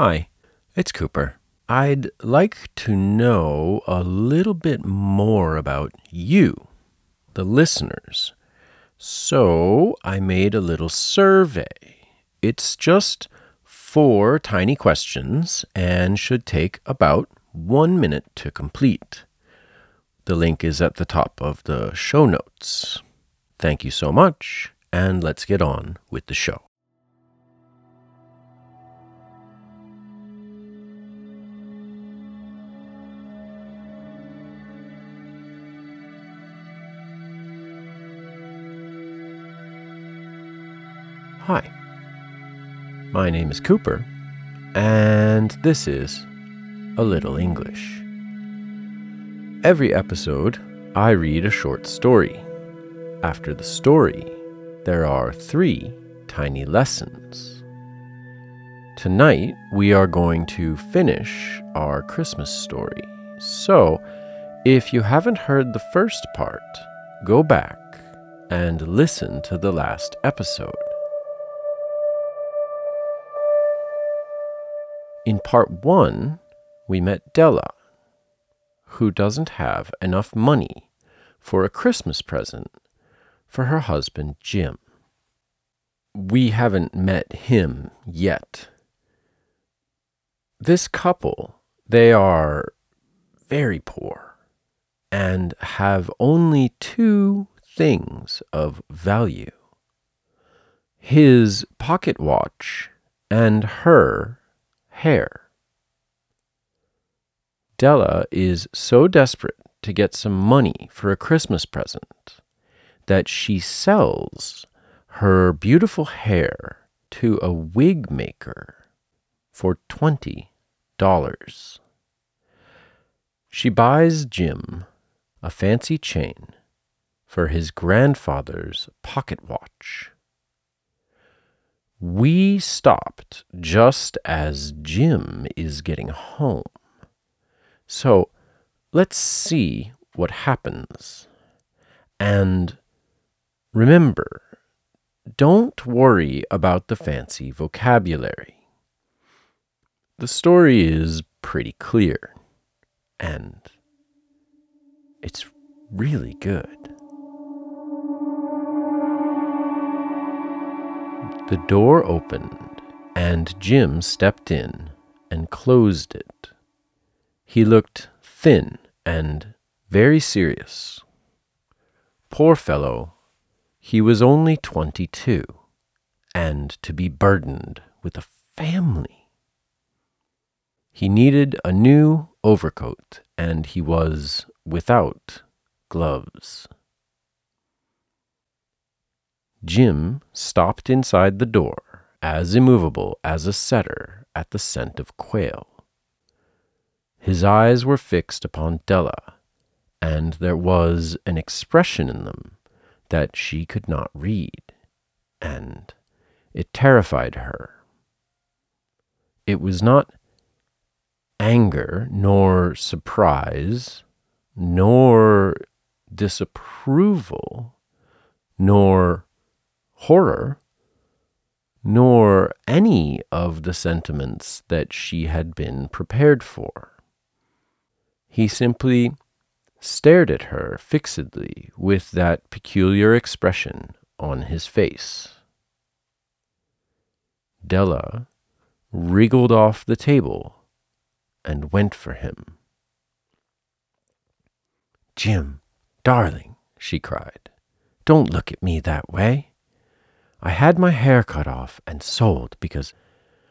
Hi, it's Cooper. I'd like to know a little bit more about you, the listeners. So I made a little survey. It's just four tiny questions and should take about one minute to complete. The link is at the top of the show notes. Thank you so much, and let's get on with the show. Hi, my name is Cooper, and this is A Little English. Every episode, I read a short story. After the story, there are three tiny lessons. Tonight, we are going to finish our Christmas story. So, if you haven't heard the first part, go back and listen to the last episode. In part one, we met Della, who doesn't have enough money for a Christmas present for her husband, Jim. We haven't met him yet. This couple, they are very poor and have only two things of value his pocket watch and her hair. Della is so desperate to get some money for a Christmas present that she sells her beautiful hair to a wig maker for $20. She buys Jim a fancy chain for his grandfather's pocket watch. We stopped just as Jim is getting home. So let's see what happens. And remember, don't worry about the fancy vocabulary. The story is pretty clear, and it's really good. The door opened, and Jim stepped in and closed it. He looked thin and very serious. Poor fellow, he was only twenty two, and to be burdened with a family. He needed a new overcoat, and he was without gloves. Jim stopped inside the door, as immovable as a setter at the scent of quail. His eyes were fixed upon Della, and there was an expression in them that she could not read, and it terrified her. It was not anger, nor surprise, nor disapproval, nor horror, nor any of the sentiments that she had been prepared for. He simply stared at her fixedly with that peculiar expression on his face. Della wriggled off the table and went for him. Jim, darling, she cried, don't look at me that way. I had my hair cut off and sold because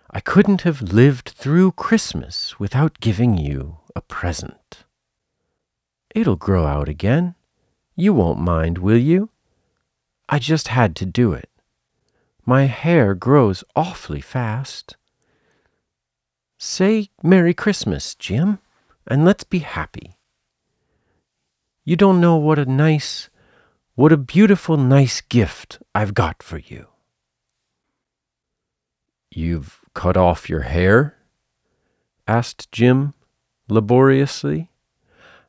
I couldn't have lived through Christmas without giving you a present. It'll grow out again. You won't mind, will you? I just had to do it. My hair grows awfully fast. Say Merry Christmas, Jim, and let's be happy. You don't know what a nice, what a beautiful, nice gift I've got for you. You've cut off your hair? asked Jim laboriously,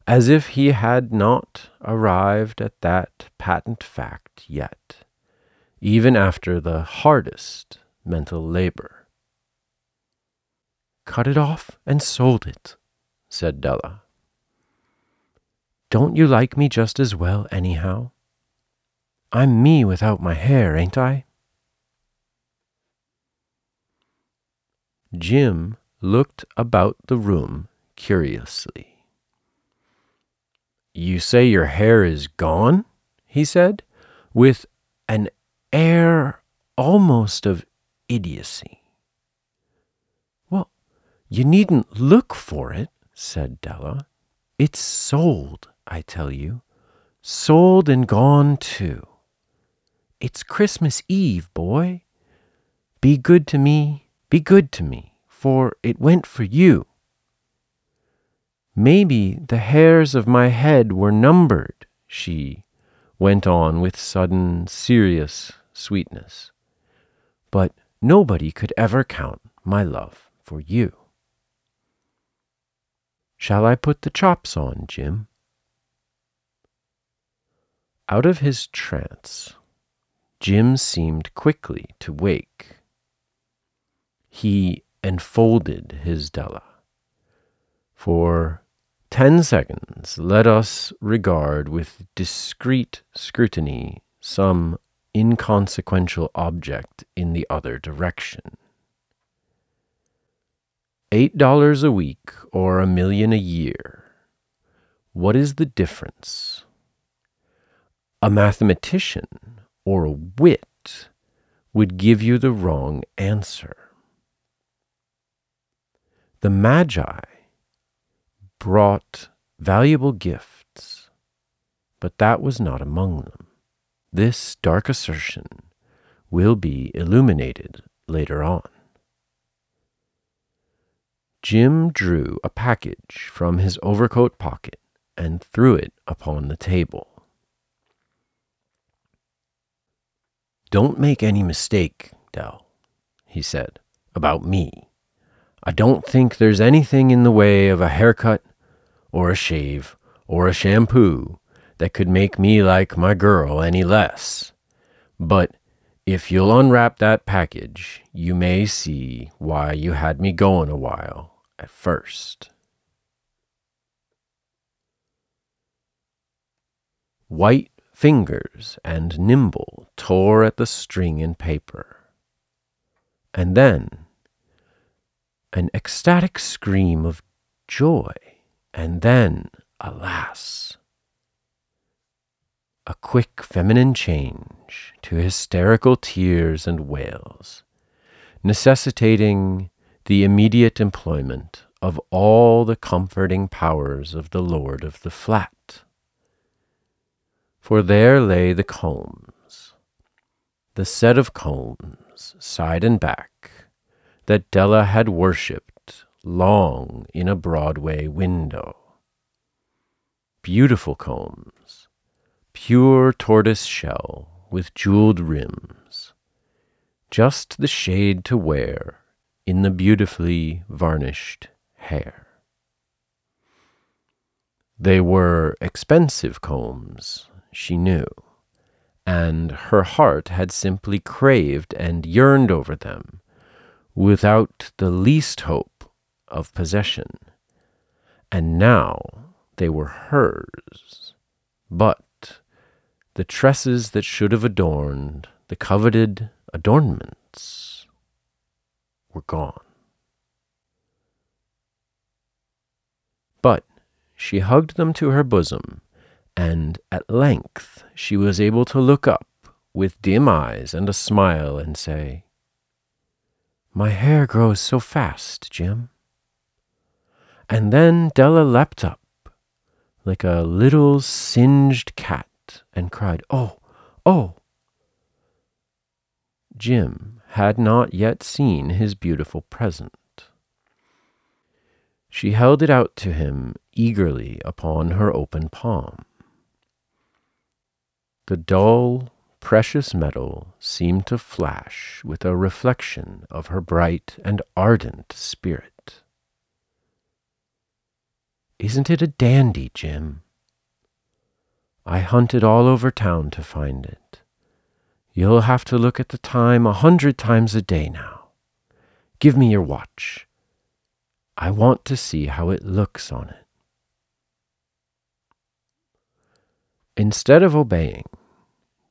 as if he had not arrived at that patent fact yet, even after the hardest mental labor. cut it off and sold it, said Della. Don't you like me just as well, anyhow? I'm me without my hair, ain't I? Jim looked about the room curiously. You say your hair is gone? he said, with an air almost of idiocy. Well, you needn't look for it, said Della. It's sold, I tell you. Sold and gone too. It's Christmas Eve, boy. Be good to me, be good to me, for it went for you. Maybe the hairs of my head were numbered, she went on with sudden serious sweetness. But nobody could ever count my love for you. Shall I put the chops on, Jim? Out of his trance, Jim seemed quickly to wake. He enfolded his Della. For ten seconds, let us regard with discreet scrutiny some inconsequential object in the other direction. Eight dollars a week or a million a year. What is the difference? A mathematician or a wit would give you the wrong answer. The Magi brought valuable gifts, but that was not among them. This dark assertion will be illuminated later on. Jim drew a package from his overcoat pocket and threw it upon the table. Don't make any mistake, Dell, he said, about me. I don't think there's anything in the way of a haircut, or a shave, or a shampoo that could make me like my girl any less. But if you'll unwrap that package, you may see why you had me going a while at first. White fingers and nimble tore at the string and paper. And then an ecstatic scream of joy, and then, alas, a quick feminine change to hysterical tears and wails, necessitating the immediate employment of all the comforting powers of the Lord of the Flat for there lay the combs, the set of combs, side and back, that Della had worshipped long in a Broadway window. Beautiful combs, pure tortoise shell with jeweled rims, just the shade to wear in the beautifully varnished hair. They were expensive combs, she knew, and her heart had simply craved and yearned over them without the least hope of possession. And now they were hers. But the tresses that should have adorned the coveted adornments were gone. But she hugged them to her bosom and at length she was able to look up with dim eyes and a smile and say, My hair grows so fast, Jim. And then Della leapt up like a little singed cat and cried, Oh, oh! Jim had not yet seen his beautiful present. She held it out to him eagerly upon her open palm. The dull, precious metal seemed to flash with a reflection of her bright and ardent spirit. Isn't it a dandy, Jim? I hunted all over town to find it. You'll have to look at the time a hundred times a day now. Give me your watch. I want to see how it looks on it. Instead of obeying,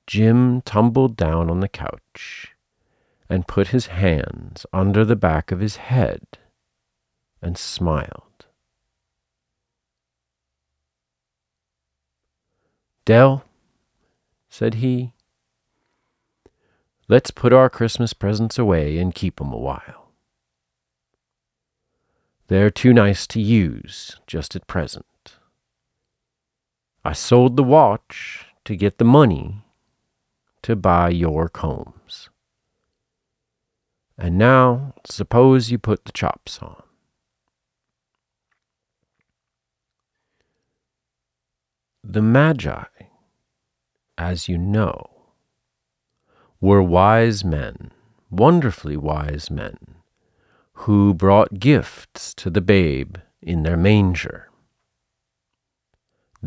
Jim tumbled down on the couch and put his hands under the back of his head and smiled. Dell, said he, let's put our Christmas presents away and keep 'em a while. They're too nice to use just at present. I sold the watch to get the money to buy your combs. And now, suppose you put the chops on. The Magi, as you know, were wise men, wonderfully wise men, who brought gifts to the babe in their manger.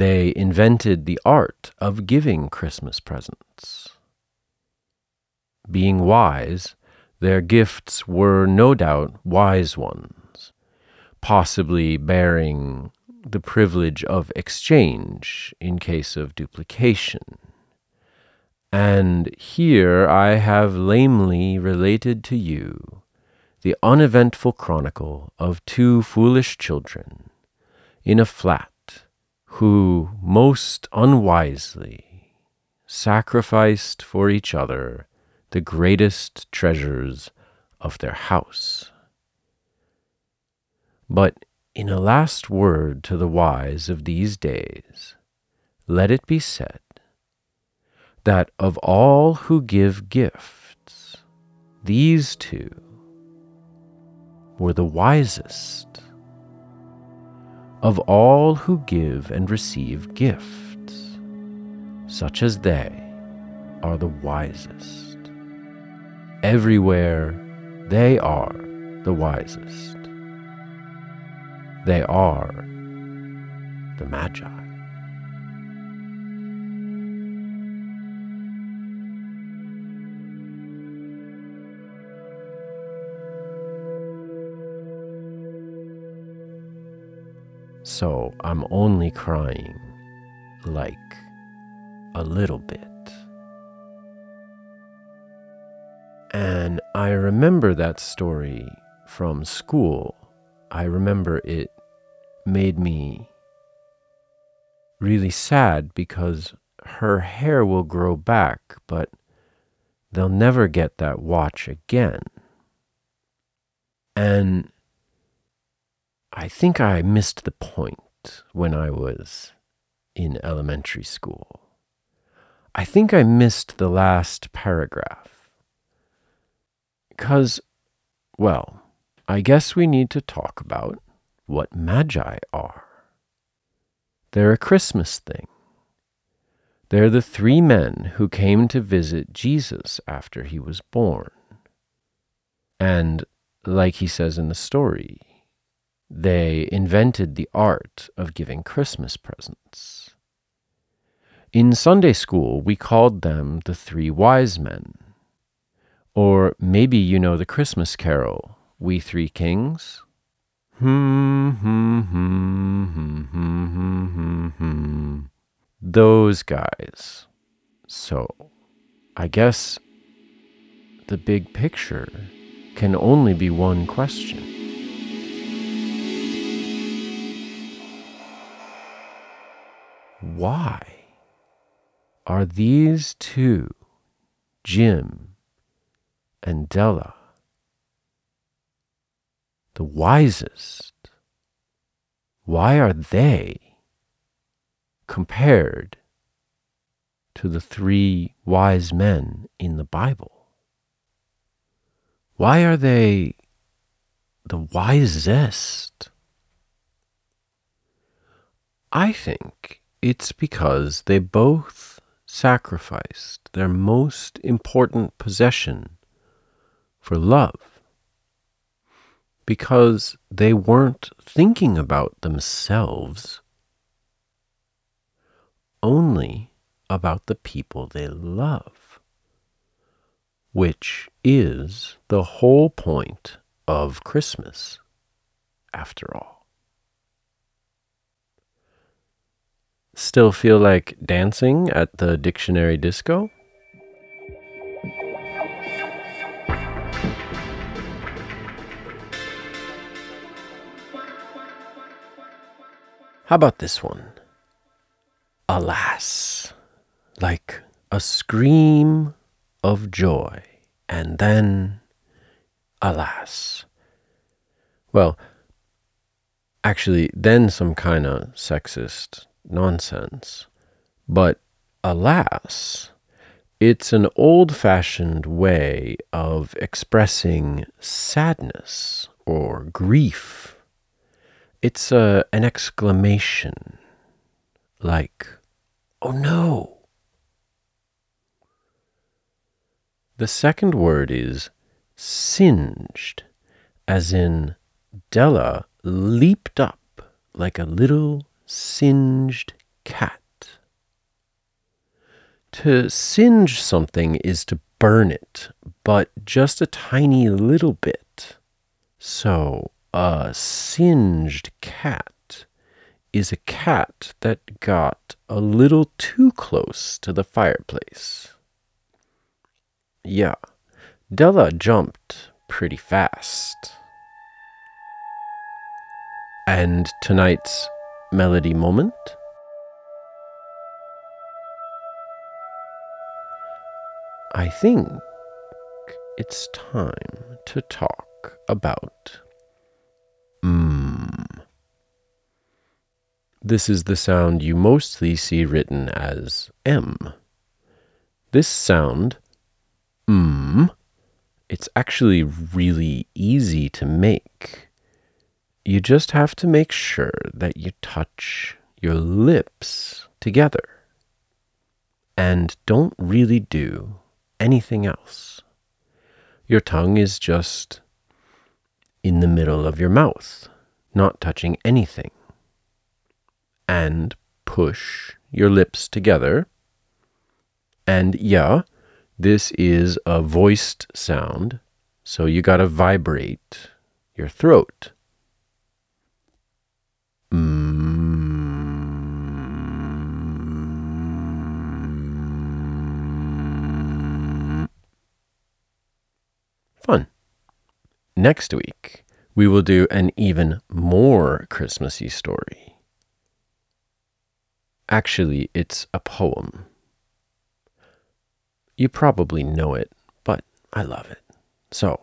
They invented the art of giving Christmas presents. Being wise, their gifts were no doubt wise ones, possibly bearing the privilege of exchange in case of duplication. And here I have lamely related to you the uneventful chronicle of two foolish children in a flat who most unwisely sacrificed for each other the greatest treasures of their house. But in a last word to the wise of these days, let it be said that of all who give gifts, these two were the wisest of all who give and receive gifts, such as they are the wisest. Everywhere they are the wisest. They are the Magi. So I'm only crying like a little bit. And I remember that story from school. I remember it made me really sad because her hair will grow back, but they'll never get that watch again. And I think I missed the point when I was in elementary school. I think I missed the last paragraph. Because, well, I guess we need to talk about what magi are. They're a Christmas thing. They're the three men who came to visit Jesus after he was born. And, like he says in the story, they invented the art of giving Christmas presents. In Sunday school, we called them the three wise men. Or maybe you know the Christmas carol, We Three Kings. Hmm, hmm, hmm. Those guys. So, I guess the big picture can only be one question. Why are these two, Jim and Della, the wisest? Why are they compared to the three wise men in the Bible? Why are they the wisest? I think it's because they both sacrificed their most important possession for love. Because they weren't thinking about themselves, only about the people they love, which is the whole point of Christmas after all. Still feel like dancing at the dictionary disco? How about this one? Alas, like a scream of joy, and then, alas. Well, actually, then some kind of sexist nonsense. But alas, it's an old fashioned way of expressing sadness or grief it's a, an exclamation like, oh no. The second word is singed, as in Della leaped up like a little singed cat. To singe something is to burn it, but just a tiny little bit. So a singed cat is a cat that got a little too close to the fireplace. Yeah, Della jumped pretty fast. And tonight's melody moment? I think it's time to talk about Mm. This is the sound you mostly see written as M. This sound, mm, it's actually really easy to make. You just have to make sure that you touch your lips together and don't really do anything else. Your tongue is just in the middle of your mouth, not touching anything. And push your lips together. And yeah, this is a voiced sound, so you gotta vibrate your throat. Next week, we will do an even more Christmassy story. Actually, it's a poem. You probably know it, but I love it. So,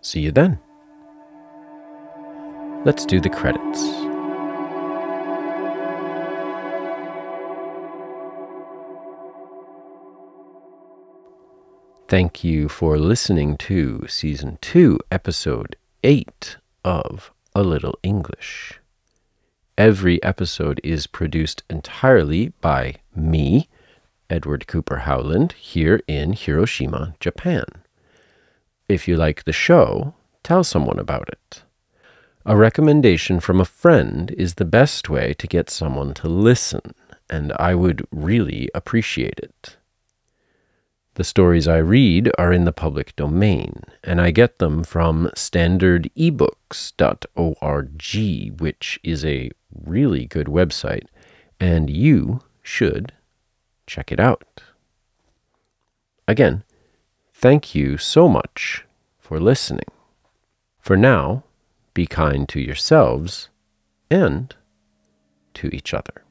see you then. Let's do the credits. Thank you for listening to Season 2, Episode 8 of A Little English. Every episode is produced entirely by me, Edward Cooper Howland, here in Hiroshima, Japan. If you like the show, tell someone about it. A recommendation from a friend is the best way to get someone to listen, and I would really appreciate it. The stories I read are in the public domain, and I get them from standardebooks.org, which is a really good website, and you should check it out. Again, thank you so much for listening. For now, be kind to yourselves and to each other.